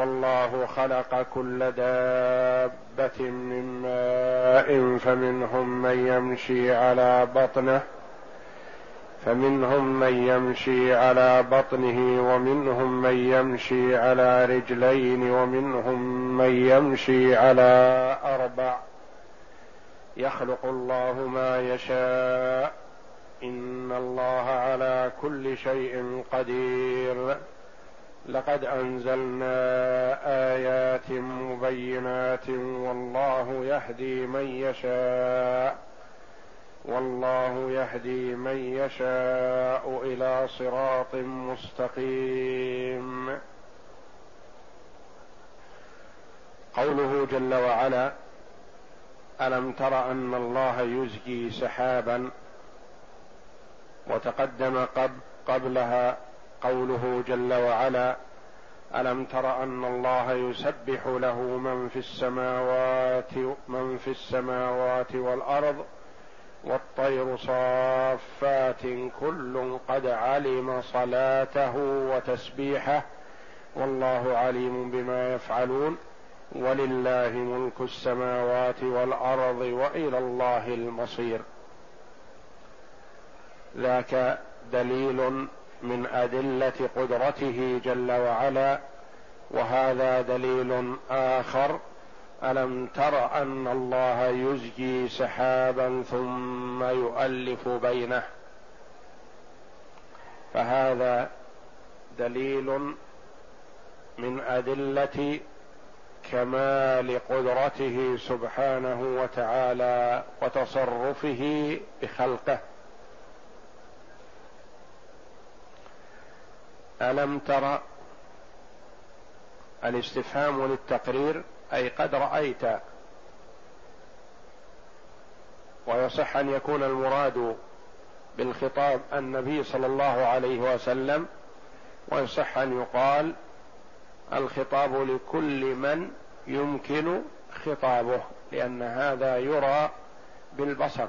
والله خلق كل دابة من ماء فمنهم من يمشي على بطنه فمنهم من يمشي على بطنه ومنهم من يمشي على رجلين ومنهم من يمشي على أربع. يخلق الله ما يشاء إن الله على كل شيء قدير. لقد أنزلنا آيات مبينات والله يهدي من يشاء والله يهدي من يشاء إلى صراط مستقيم. قوله جل وعلا ألم تر أن الله يزجي سحابا وتقدم قبل قبلها قوله جل وعلا ألم تر أن الله يسبح له من في السماوات من في السماوات والأرض والطير صافات كل قد علم صلاته وتسبيحه والله عليم بما يفعلون ولله ملك السماوات والأرض وإلى الله المصير. ذاك دليل من أدلة قدرته جل وعلا وهذا دليل آخر. ألم تر أن الله يزجي سحابا ثم يؤلف بينه؟ فهذا دليل من أدلة كمال قدرته سبحانه وتعالى وتصرفه بخلقه. ألم تر الاستفهام للتقرير؟ أي قد رأيت. ويصح أن يكون المراد بالخطاب النبي صلى الله عليه وسلم ويصح أن يقال الخطاب لكل من يمكن خطابه لأن هذا يرى بالبصر.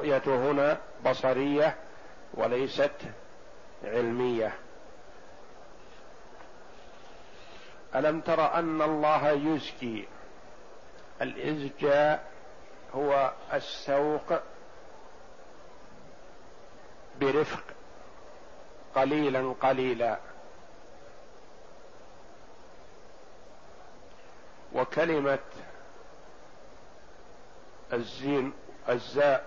والرؤيه هنا بصرية وليست علمية. ألم تر أن الله يزكي؟ الازجاء هو السوق برفق قليلا قليلا. وكلمة الزين الزاء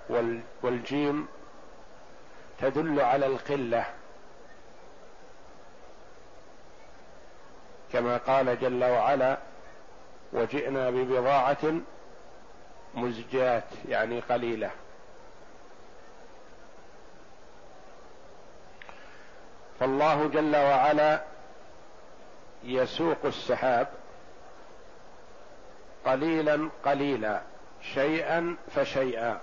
والجيم تدل على القلة. كما قال جل وعلا وجئنا ببضاعة مزجات يعني قليلة. فالله جل وعلا يسوق السحاب قليلا قليلا. شيئا فشيئا.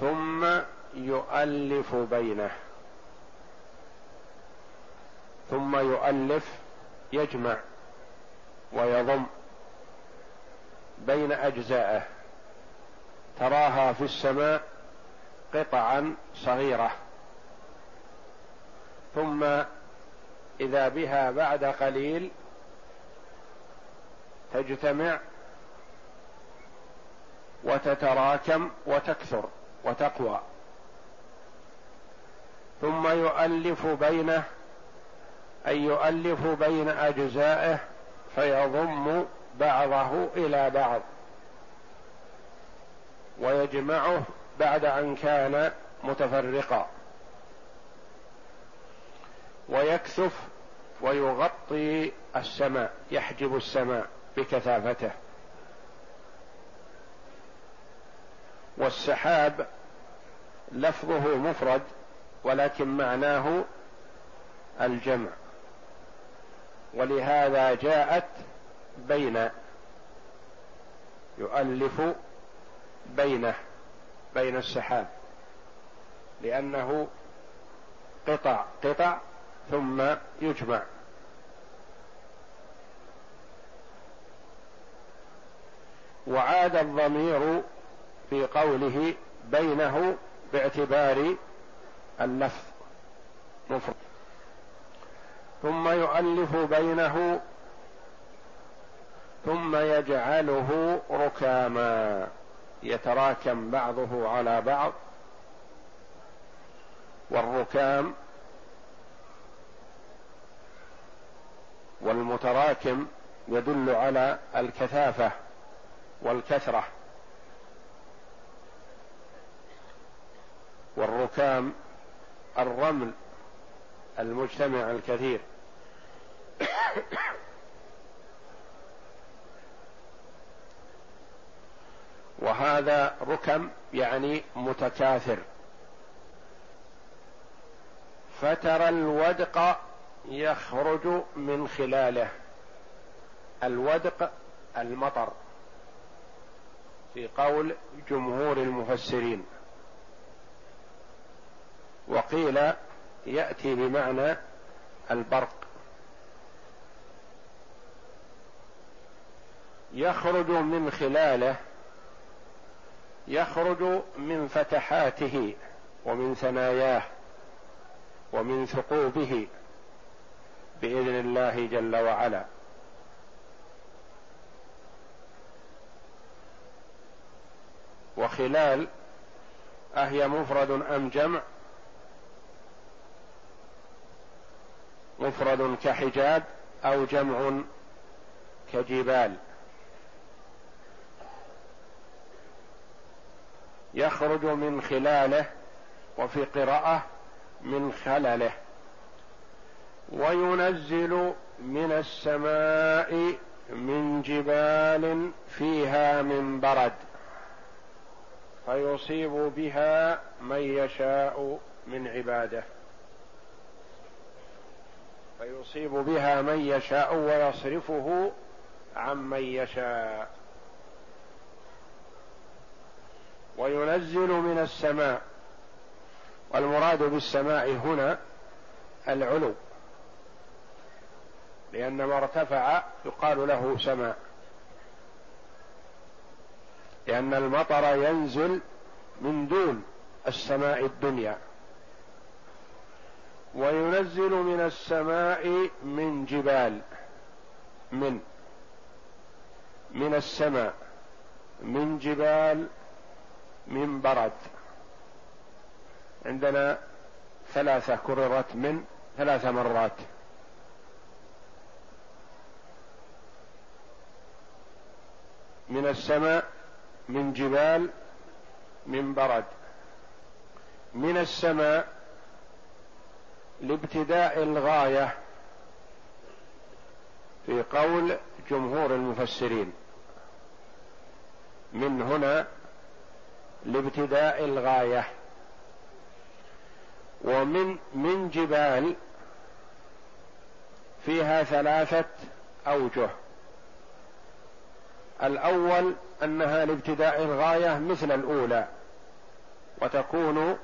ثم يؤلف بينه. ثم يؤلف يجمع ويضم بين أجزائه. تراها في السماء قطعا صغيرة. ثم إذا بها بعد قليل تجتمع وتتراكم وتكثر وتقوى. ثم يؤلف بينه أي يؤلف بين أجزائه فيضم بعضه إلى بعض. ويجمعه بعد أن كان متفرقا. ويكثف ويغطي السماء يحجب السماء. بكثافته. والسحاب لفظه مفرد ولكن معناه الجمع. ولهذا جاءت بين يؤلف بينه بين السحاب لأنه قطع قطع ثم يجمع. وعاد الضمير في قوله بينه باعتبار اللفظ. مفرد ثم يؤلف بينه ثم يجعله ركاما يتراكم بعضه على بعض. والركام والمتراكم يدل على الكثافة. والكثرة والركام الرمل المجتمع الكثير. وهذا ركم يعني متكاثر. فترى الودق يخرج من خلاله. الودق المطر. في قول جمهور المفسرين. وقيل يأتي بمعنى البرق. يخرج من خلاله يخرج من فتحاته ومن ثناياه ومن ثقوبه بإذن الله جل وعلا. وخلال أهي مفرد أم جمع؟ مفرد كحجاب أو جمع كجبال. يخرج من خلاله وفي قراءة من خلله. وينزل من السماء من جبال فيها من برد. فيصيب بها من يشاء من عباده. فيصيب بها من يشاء ويصرفه عمن يشاء. وينزل من السماء. والمراد بالسماء هنا العلو. لأن ما ارتفع يقال له سماء. لأن المطر ينزل من دون السماء الدنيا. وينزل من السماء من جبال من من السماء من جبال من برد. عندنا ثلاثة كررت من ثلاث مرات. من السماء من جبال من برد. من السماء لابتداء الغاية في قول جمهور المفسرين. من هنا لابتداء الغاية. ومن من جبال فيها ثلاثة أوجه. الأول أنها لابتداء الغاية مثل الأولى وتكون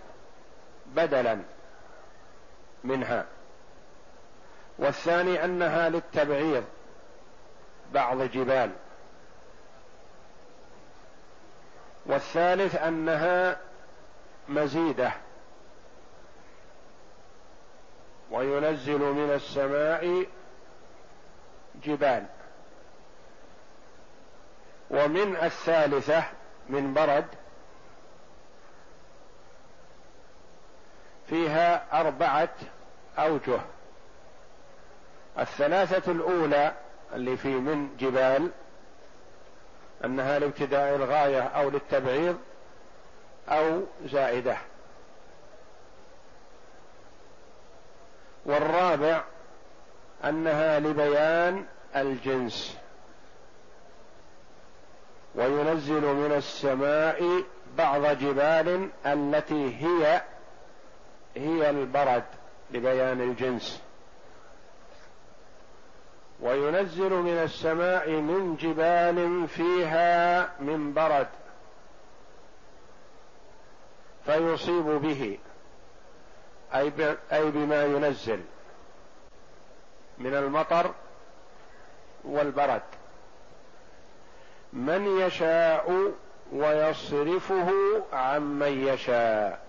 بدلا منها. والثاني أنها للتبعيض بعض جبال. والثالث أنها مزيدة. وينزل من السماء جبال. ومن الثالثة من برد فيها أربعة أوجه. الثلاثة الأولى اللي في من جبال أنها لابتداء الغاية أو للتبعيض أو زائدة. والرابع أنها لبيان الجنس. وينزل من السماء بعض جبال التي هي هي البرد لبيان الجنس. وينزل من السماء من جبال فيها من برد فيصيب به أي بما ينزل من المطر والبرد. من يشاء ويصرفه عمن يشاء.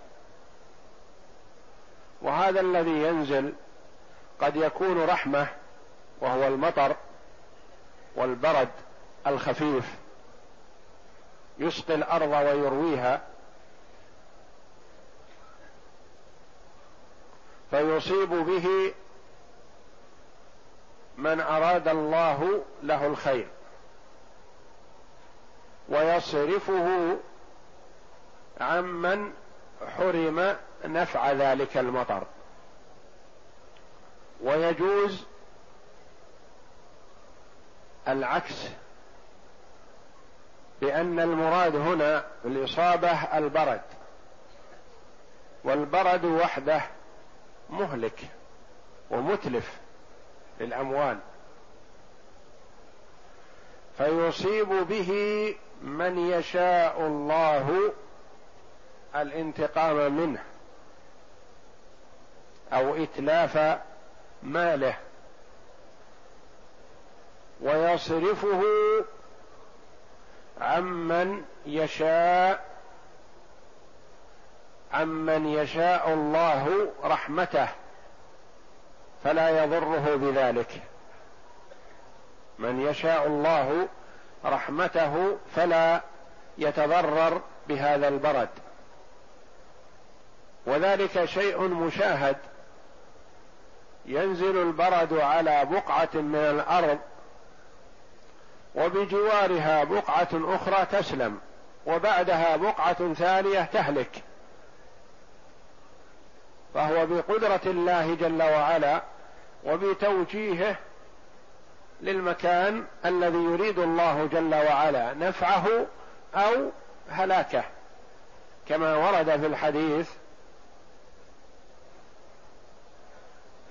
وهذا الذي ينزل قد يكون رحمة وهو المطر والبرد الخفيف. يسقي الأرض ويرويها. فيصيب به من أراد الله له الخير. ويصرفه عمن حرم نفع ذلك المطر. ويجوز العكس لأن المراد هنا الإصابة البرد. والبرد وحده مهلك ومتلف للأموال. فيصيب به من يشاء الله الانتقام منه أو إتلاف ماله ويصرفه عمن يشاء عمن يشاء الله رحمته فلا يضره بذلك من يشاء الله رحمته فلا يتضرر بهذا البرد. وذلك شيء مشاهد ينزل البرد على بقعة من الأرض وبجوارها بقعة أخرى تسلم وبعدها بقعة ثانية تهلك. فهو بقدرة الله جل وعلا وبتوجيهه للمكان الذي يريد الله جل وعلا نفعه أو هلاكه كما ورد في الحديث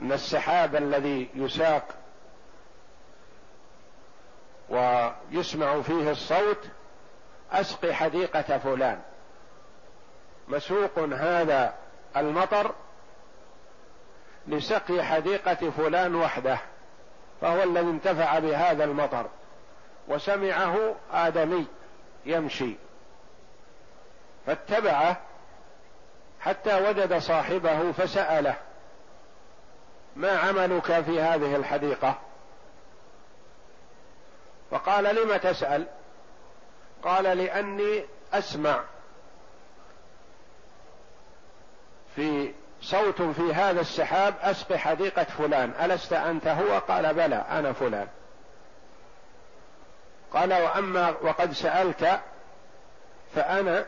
أن السحاب الذي يساق ويسمع فيه الصوت أسق حديقة فلان. مسوق هذا المطر لسقي حديقة فلان وحده. فهو الذي انتفع بهذا المطر وسمعه آدمي يمشي فاتبعه حتى وجد صاحبه فسأله ما عملك في هذه الحديقة؟ فقال لم تسأل؟ قال لأني أسمع في صوت في هذا السحاب اسق حديقه فلان ألست أنت هو؟ قال بلى أنا فلان. قال وأما وقد سألت فأنا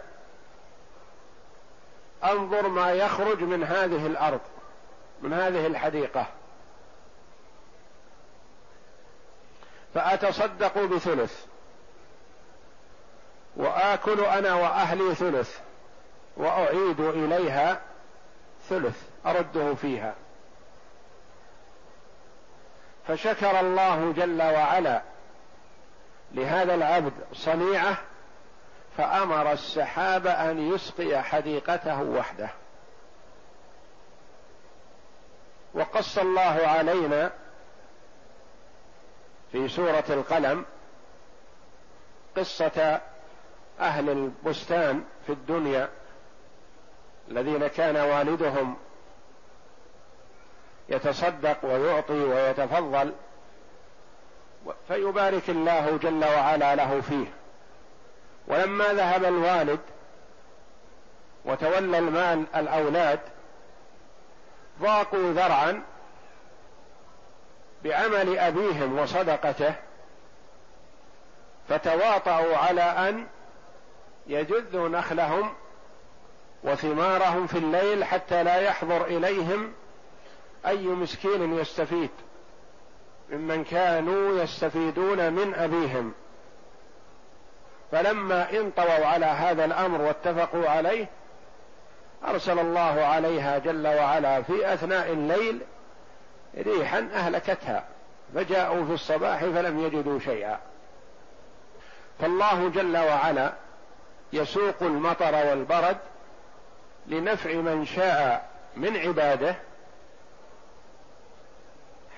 أنظر ما يخرج من هذه الأرض من هذه الحديقة. فأتصدق بثلث وآكل أنا وأهلي ثلث وأعيد إليها ثلث أرده فيها. فشكر الله جل وعلا لهذا العبد صنيعة فأمر السحاب أن يسقي حديقته وحده. وقص الله علينا في سورة القلم قصة أهل البستان في الدنيا الذين كان والدهم يتصدق ويعطي ويتفضل فيبارك الله جل وعلا له فيه. ولما ذهب الوالد وتولى المال الأولاد ضاقوا ذرعا بعمل أبيهم وصدقته فتواطؤوا على أن يجذوا نخلهم وثمارهم في الليل حتى لا يحضر إليهم أي مسكين يستفيد ممن كانوا يستفيدون من أبيهم. فلما انطووا على هذا الأمر واتفقوا عليه أرسل الله عليها جل وعلا في أثناء الليل ريحا أهلكتها فجاءوا في الصباح فلم يجدوا شيئا. فالله جل وعلا يسوق المطر والبرد لنفع من شاء من عباده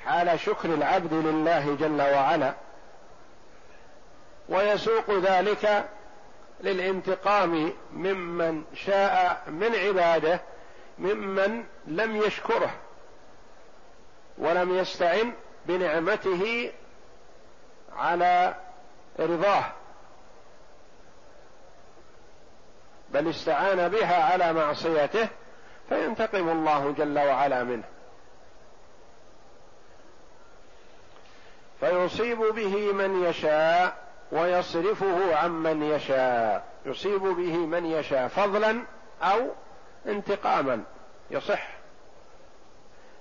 حال شكر العبد لله جل وعلا ويسوق ذلك للانتقام ممن شاء من عباده ممن لم يشكره ولم يستعن بنعمته على رضاه. بل استعان بها على معصيته فينتقم الله جل وعلا منه. فيصيب به من يشاء ويصرفه عمن يشاء. يصيب به من يشاء فضلا أو انتقاما يصح.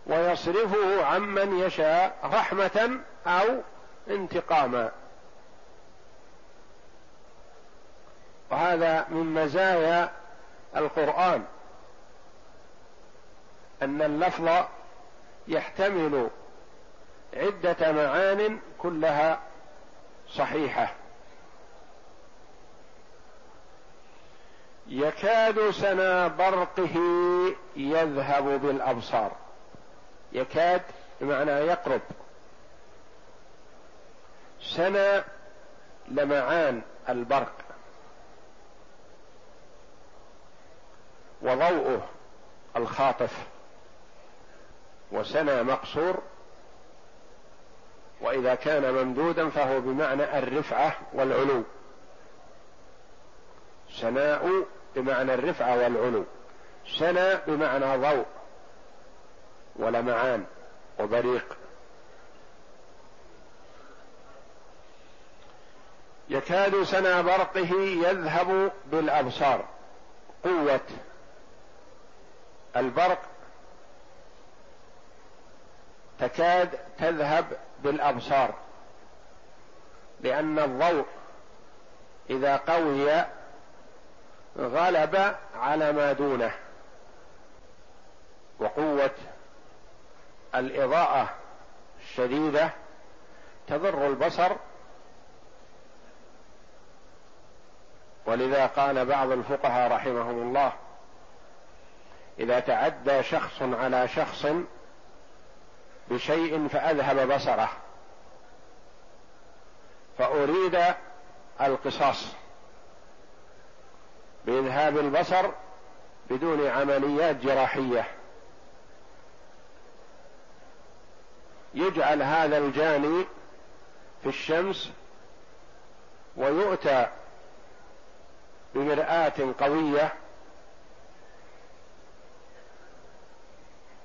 ويصرفه عمن يشاء رحمة أو انتقاما. وهذا من مزايا القرآن أن اللفظ يحتمل عدة معان كلها صحيحة. يكاد سنا برقه يذهب بالأبصار. يكاد بمعنى يقرب. سنا لمعان البرق. وضوءه الخاطف وسنا مقصور وإذا كان ممدودا فهو بمعنى الرفعة والعلو. سناء بمعنى الرفعة والعلو. سنا بمعنى ضوء ولمعان وبريق. يكاد سنا برقه يذهب بالأبصار. قوة البرق تكاد تذهب بالأبصار لأن الضوء إذا قوي غلب على ما دونه وقوة الإضاءة الشديدة تضر البصر. ولذا قال بعض الفقهاء رحمهم الله إذا تعدى شخص على شخص بشيء فأذهب بصره. فأريد القصاص بإذهاب البصر بدون عمليات جراحية. يجعل هذا الجاني في الشمس ويؤتى بمرآة قوية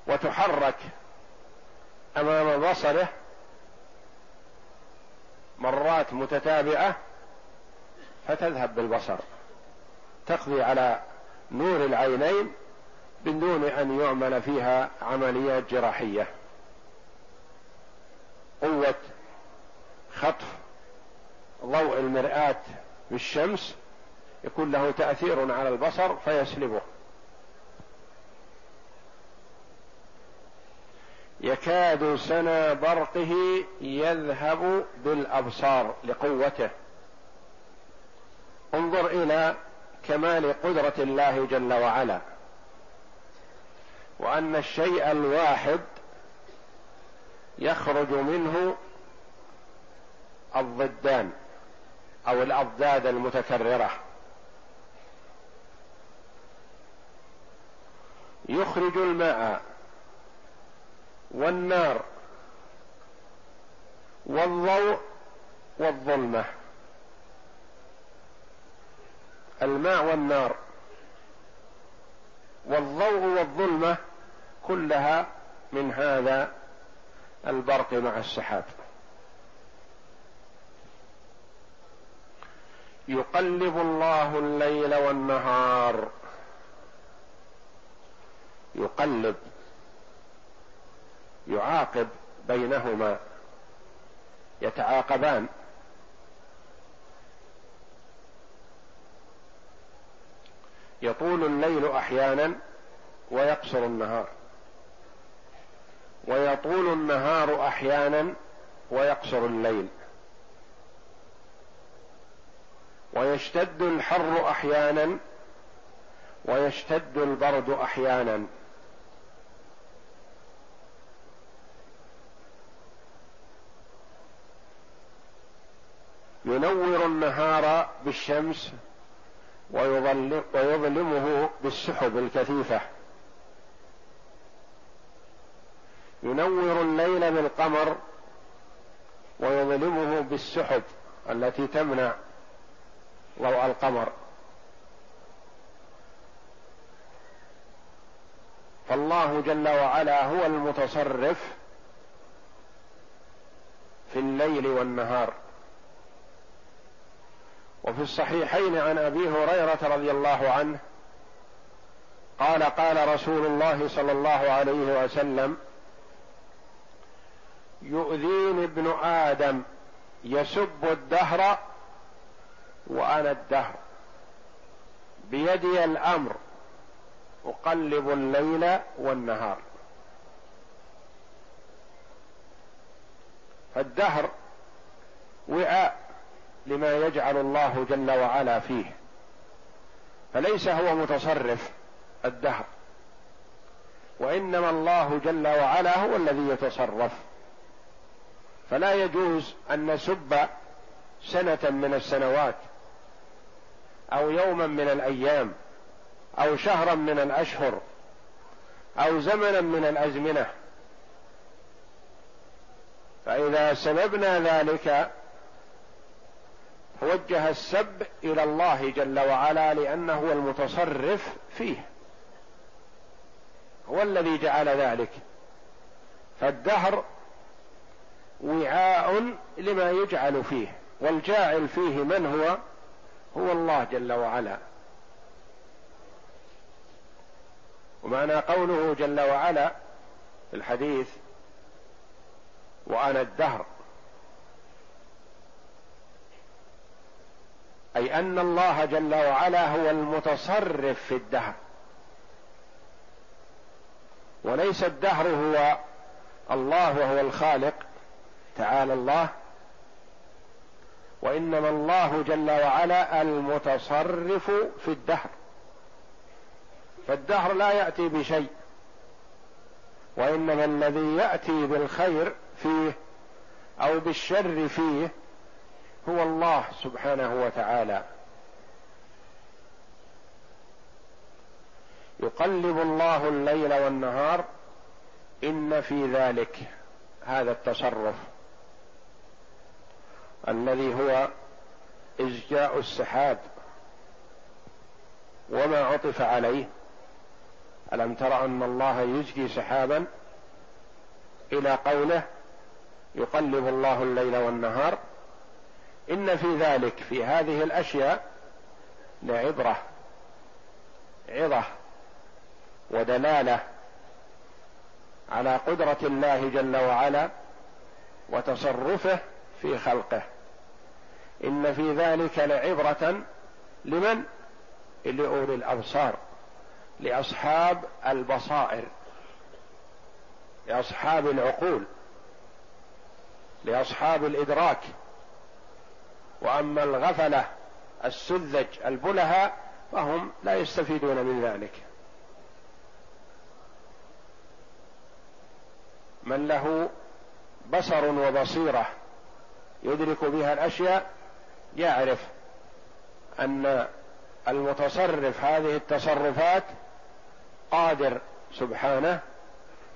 وتحرك أمام بصره مرات متتابعة فتذهب بالبصر تقضي على نور العينين بدون أن يعمل فيها عمليات جراحية. قوة خطف ضوء المرآة بالشمس يكون له تأثير على البصر فيسلبه. يكاد سنا برقه يذهب بالأبصار لقوته. انظر إلى كمال قدرة الله جل وعلا. وأن الشيء الواحد يخرج منه الضدان أو الأضداد المتكررة. يخرج الماء والنار والضوء والظلمة. الماء والنار والضوء والظلمة كلها من هذا البرق مع السحاب. يقلب الله الليل والنهار. يقلب. يعاقب بينهما يتعاقبان. يطول الليل أحيانا ويقصر النهار. ويطول النهار أحيانا ويقصر الليل. ويشتد الحر أحيانا ويشتد البرد أحيانا. ينور النهار بالشمس ويظلمه بالسحب الكثيفة. ينور الليل بالقمر ويظلمه بالسحب التي تمنع ضوء القمر. فالله جل وعلا هو المتصرف في الليل والنهار. وفي الصحيحين عن أبي هريرة رضي الله عنه قال قال رسول الله صلى الله عليه وسلم يؤذيني ابن آدم يسب الدهر وأنا الدهر بيدي الأمر أقلب الليل والنهار فالدهر وعاء لما يجعل الله جل وعلا فيه. فليس هو متصرف الدهر. وإنما الله جل وعلا هو الذي يتصرف. فلا يجوز أن نسب سنة من السنوات أو يوما من الأيام أو شهرا من الأشهر أو زمنا من الأزمنة. فإذا سببنا ذلك وجه السب إلى الله جل وعلا لأنه هو المتصرف فيه. هو الذي جعل ذلك. فالدهر وعاء لما يجعل فيه والجاعل فيه من هو؟ هو الله جل وعلا. ومعنى قوله جل وعلا في الحديث وأنا الدهر أي أن الله جل وعلا هو المتصرف في الدهر. وليس الدهر هو الله وهو الخالق تعالى الله وإنما الله جل وعلا المتصرف في الدهر. فالدهر لا يأتي بشيء وإنما الذي يأتي بالخير فيه أو بالشر فيه هو الله سبحانه وتعالى. يقلب الله الليل والنهار إن في ذلك هذا التصرف الذي هو إزجاء السحاب وما عطف عليه. ألم تر أن الله يزجي سحابا؟ إلى قوله يقلب الله الليل والنهار إن في ذلك في هذه الأشياء لعبرة عظة ودلالة على قدرة الله جل وعلا وتصرفه في خلقه. إن في ذلك لعبرة لمن؟ لأولي الأبصار لأصحاب البصائر لأصحاب العقول لأصحاب الإدراك. وأما الغفلة السذج البلهاء فهم لا يستفيدون من ذلك. من له بصر وبصيرة يدرك بها الأشياء يعرف أن المتصرف هذه التصرفات قادر سبحانه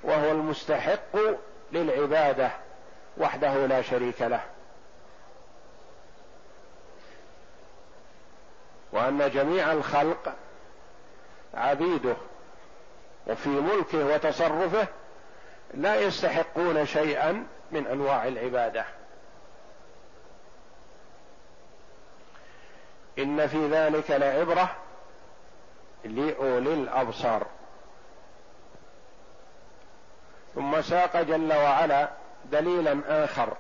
وهو المستحق للعبادة وحده لا شريك له. وأن جميع الخلق عبيده وفي ملكه وتصرفه لا يستحقون شيئا من أنواع العبادة. إن في ذلك لعبرة لأولي الأبصار. ثم ساق جل وعلا دليلا آخر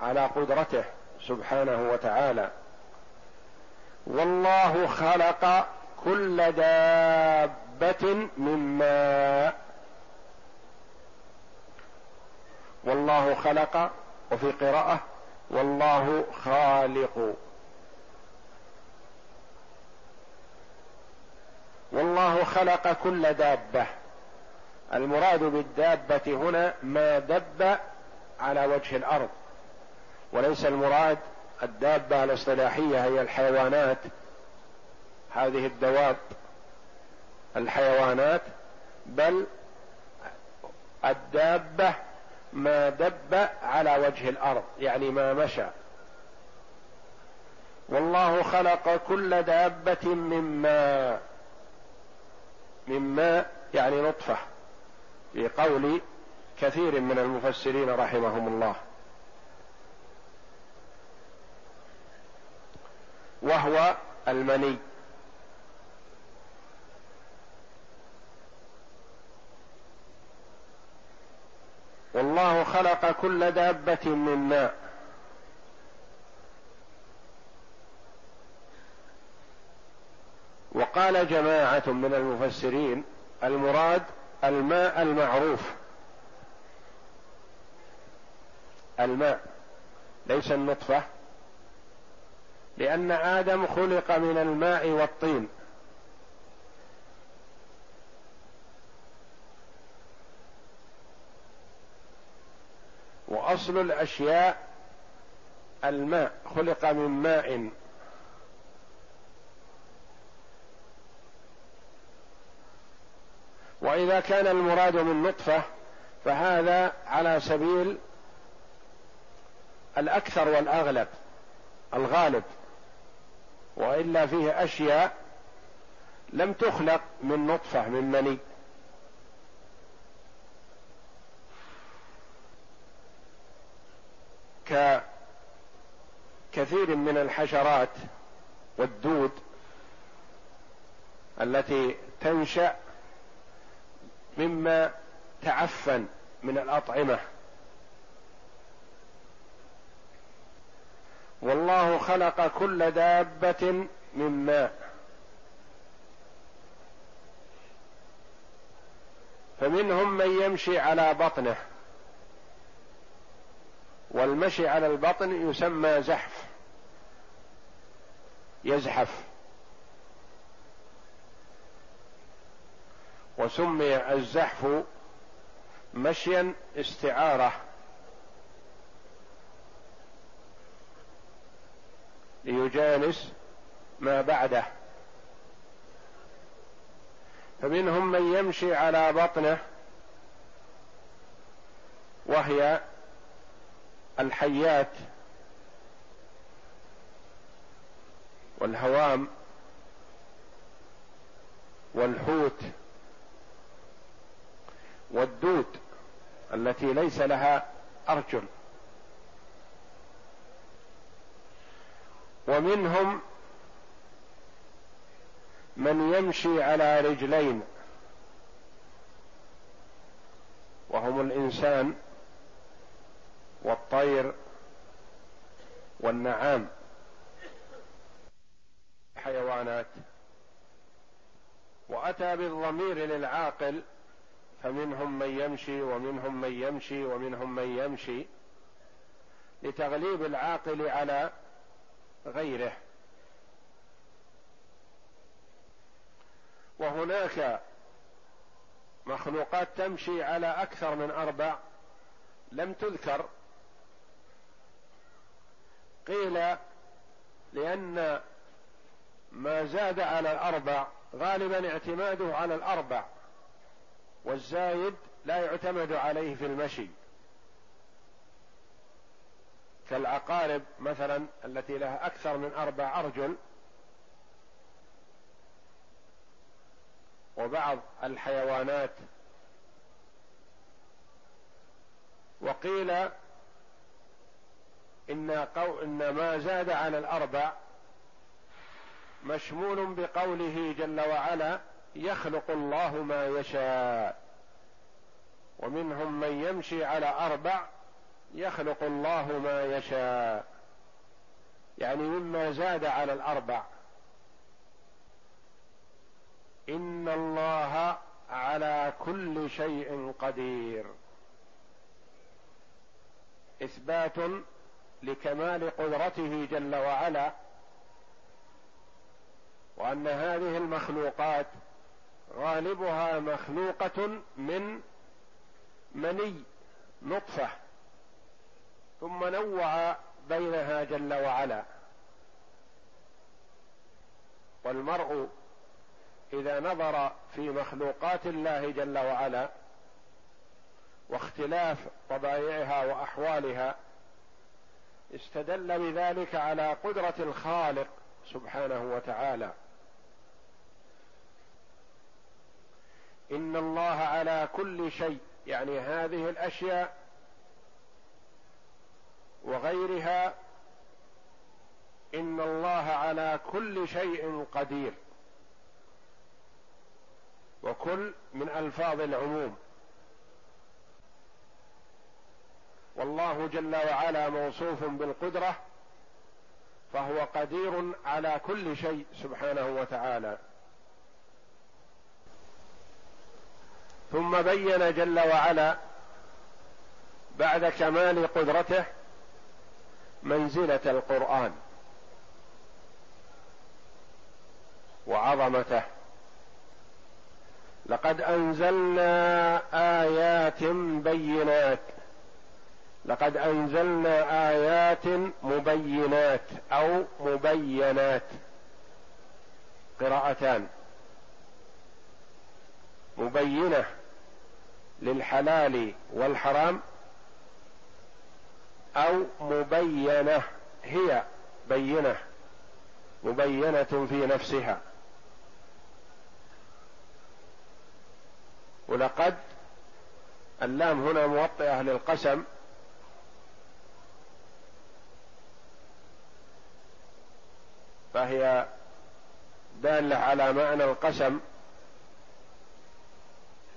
على قدرته سبحانه وتعالى. والله خلق كل دابة من ماء. والله خلق وفي قراءة والله خالق. والله خلق كل دابة. المراد بالدابة هنا ما دب على وجه الأرض وليس المراد الدابة الاصطلاحية هي الحيوانات. هذه الدواب الحيوانات بل الدابة ما دب على وجه الأرض يعني ما مشى. والله خلق كل دابة من ماء. من ماء يعني نطفة في قول كثير من المفسرين رحمهم الله. وهو المني. والله خلق كل دابة من ماء. وقال جماعة من المفسرين المراد الماء المعروف. الماء ليس النطفة. لأن آدم خلق من الماء والطين. وأصل الأشياء الماء خلق من ماء. وإذا كان المراد من نطفة فهذا على سبيل الأكثر والأغلب الغالب. وإلا فيه أشياء لم تخلق من نطفة من مني. ككثير من الحشرات والدود التي تنشأ مما تعفن من الأطعمة. والله خلق كل دابة من ماء. فمنهم من يمشي على بطنه. والمشي على البطن يسمى زحف. يزحف. وسمي الزحف مشيا استعارة. ليجانس ما بعده. فمنهم من يمشي على بطنه وهي الحيات والهوام والحوت والدود التي ليس لها أرجل. ومنهم من يمشي على رجلين وهم الإنسان والطير والنعام. حيوانات. وأتى بالضمير للعاقل فمنهم من يمشي ومنهم من يمشي ومنهم من يمشي لتغليب العاقل على غيره. وهناك مخلوقات تمشي على أكثر من أربع لم تذكر. قيل لأن ما زاد على الأربع غالبا اعتماده على الأربع والزايد لا يعتمد عليه في المشي. كالعقارب مثلا التي لها أكثر من أربع أرجل وبعض الحيوانات. وقيل إن, قو إن ما زاد على الأربع مشمول بقوله جل وعلا يخلق الله ما يشاء ومنهم من يمشي على أربع يخلق الله ما يشاء. يعني مما زاد على الأربع. إن الله على كل شيء قدير. إثبات لكمال قدرته جل وعلا. وأن هذه المخلوقات غالبها مخلوقة من مني نطفة. ثم نوع بينها جل وعلا. والمرء إذا نظر في مخلوقات الله جل وعلا واختلاف طبائعها وأحوالها استدل بذلك على قدرة الخالق سبحانه وتعالى. إن الله على كل شيء يعني هذه الأشياء وغيرها إن الله على كل شيء قدير. وكل من ألفاظ العموم. والله جل وعلا موصوف بالقدرة فهو قدير على كل شيء سبحانه وتعالى. ثم بين جل وعلا بعد كمال قدرته منزلة القرآن وعظمته. لقد أنزلنا آيات بينات. لقد أنزلنا آيات مبينات أو مبينات. قراءتان. مبينة للحلال والحرام. أو مبينة هي بينة مبينة في نفسها. ولقد اللام هنا موطئة للقسم. فهي دالة على معنى القسم.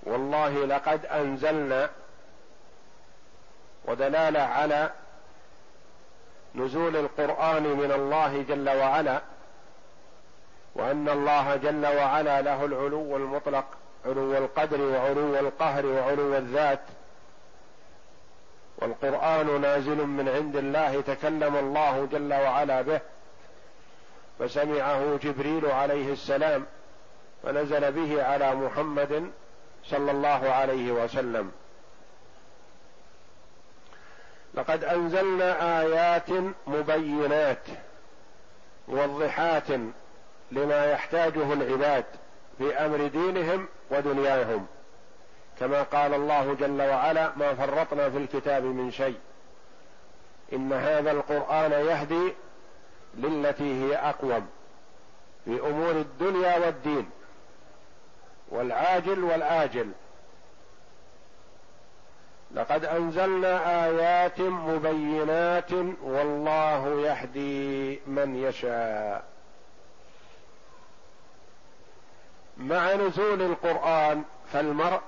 والله لقد أنزلنا ودلالة على نزول القرآن من الله جل وعلا وأن الله جل وعلا له العلو المطلق علو القدر وعلو القهر وعلو الذات. والقرآن نازل من عند الله تكلم الله جل وعلا به فسمعه جبريل عليه السلام فنزل به على محمد صلى الله عليه وسلم. لقد أنزلنا آيات مبينات موضحات لما يحتاجه العباد في أمر دينهم ودنياهم. كما قال الله جل وعلا ما فرطنا في الكتاب من شيء. إن هذا القرآن يهدي للتي هي أقوم في أمور الدنيا والدين والعاجل والآجل. لقد أنزلنا آيات مبينات والله يهدي من يشاء. مع نزول القرآن فالمرء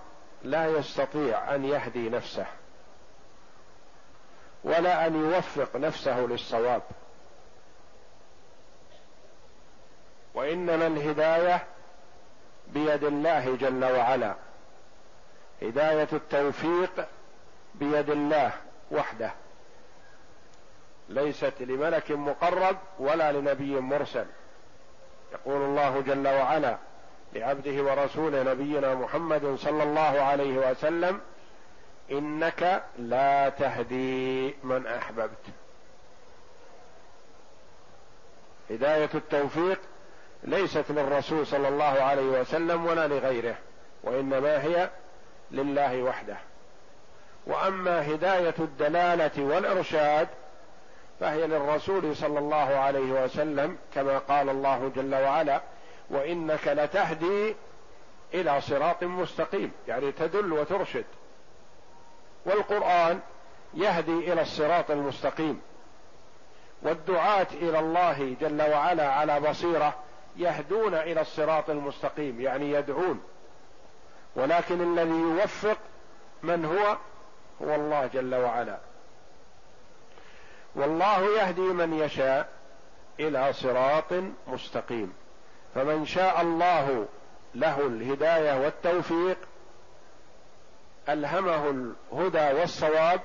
لا يستطيع أن يهدي نفسه ولا أن يوفق نفسه للصواب. وإنما الهداية بيد الله جل وعلا. هداية التوفيق بيد الله وحده. ليست لملك مقرب ولا لنبي مرسل. يقول الله جل وعلا لعبده ورسوله نبينا محمد صلى الله عليه وسلم إنك لا تهدي من أحببت. هداية التوفيق ليست للرسول صلى الله عليه وسلم ولا لغيره وإنما هي لله وحده. وأما هداية الدلالة والإرشاد فهي للرسول صلى الله عليه وسلم كما قال الله جل وعلا وإنك لتهدي إلى صراط مستقيم يعني تدل وترشد. والقرآن يهدي إلى الصراط المستقيم. والدعاة إلى الله جل وعلا على بصيرة يهدون إلى الصراط المستقيم يعني يدعون. ولكن الذي يوفق من هو هو الله جل وعلا. والله يهدي من يشاء إلى صراط مستقيم. فمن شاء الله له الهداية والتوفيق ألهمه الهدى والصواب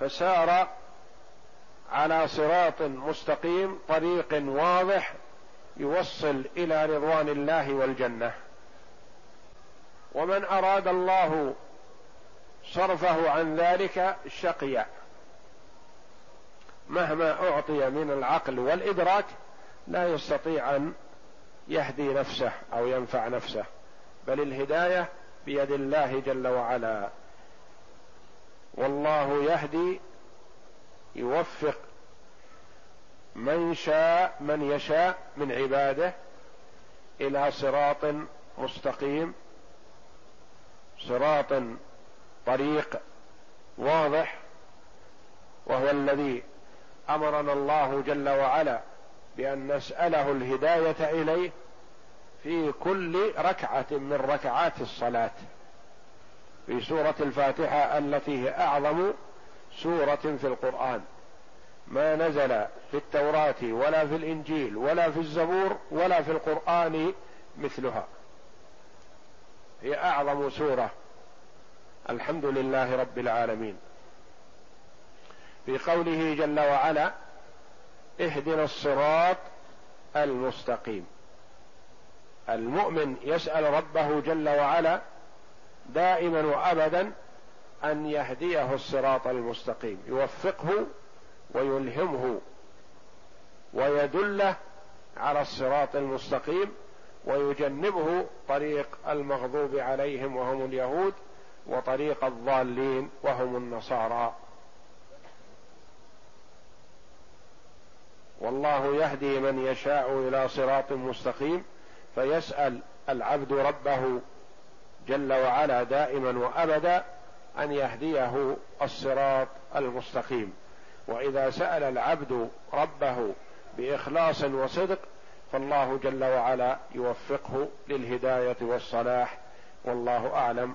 فسار على صراط مستقيم طريق واضح يوصل إلى رضوان الله والجنة. ومن أراد الله صرفه عن ذلك شقي. مهما أعطي من العقل والإدراك لا يستطيع أن يهدي نفسه أو ينفع نفسه بل الهداية بيد الله جل وعلا. والله يهدي يوفق من شاء من يشاء من عباده إلى صراط مستقيم. صراط طريق واضح وهو الذي أمرنا الله جل وعلا بأن نسأله الهداية إليه في كل ركعة من ركعات الصلاة. في سورة الفاتحة التي هي أعظم سورة في القرآن. ما نزل في التوراة ولا في الإنجيل ولا في الزبور ولا في القرآن مثلها. هي أعظم سورة. الحمد لله رب العالمين. في قوله جل وعلا اهدنا الصراط المستقيم. المؤمن يسأل ربه جل وعلا دائما وأبدا أن يهديه الصراط المستقيم. يوفقه ويلهمه ويدله على الصراط المستقيم ويجنبه طريق المغضوب عليهم وهم اليهود وطريق الضالين وهم النصارى. والله يهدي من يشاء إلى صراط مستقيم فيسأل العبد ربه جل وعلا دائما وأبدا أن يهديه الصراط المستقيم. وإذا سأل العبد ربه بإخلاص وصدق فالله جل وعلا يوفقه للهداية والصلاح والله أعلم.